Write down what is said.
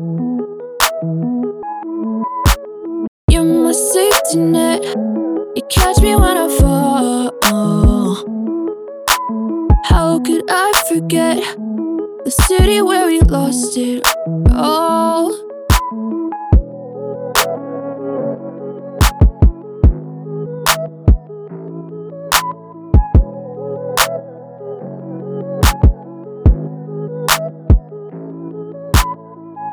You're my safety net. You catch me when I fall. How could I forget the city where we lost it?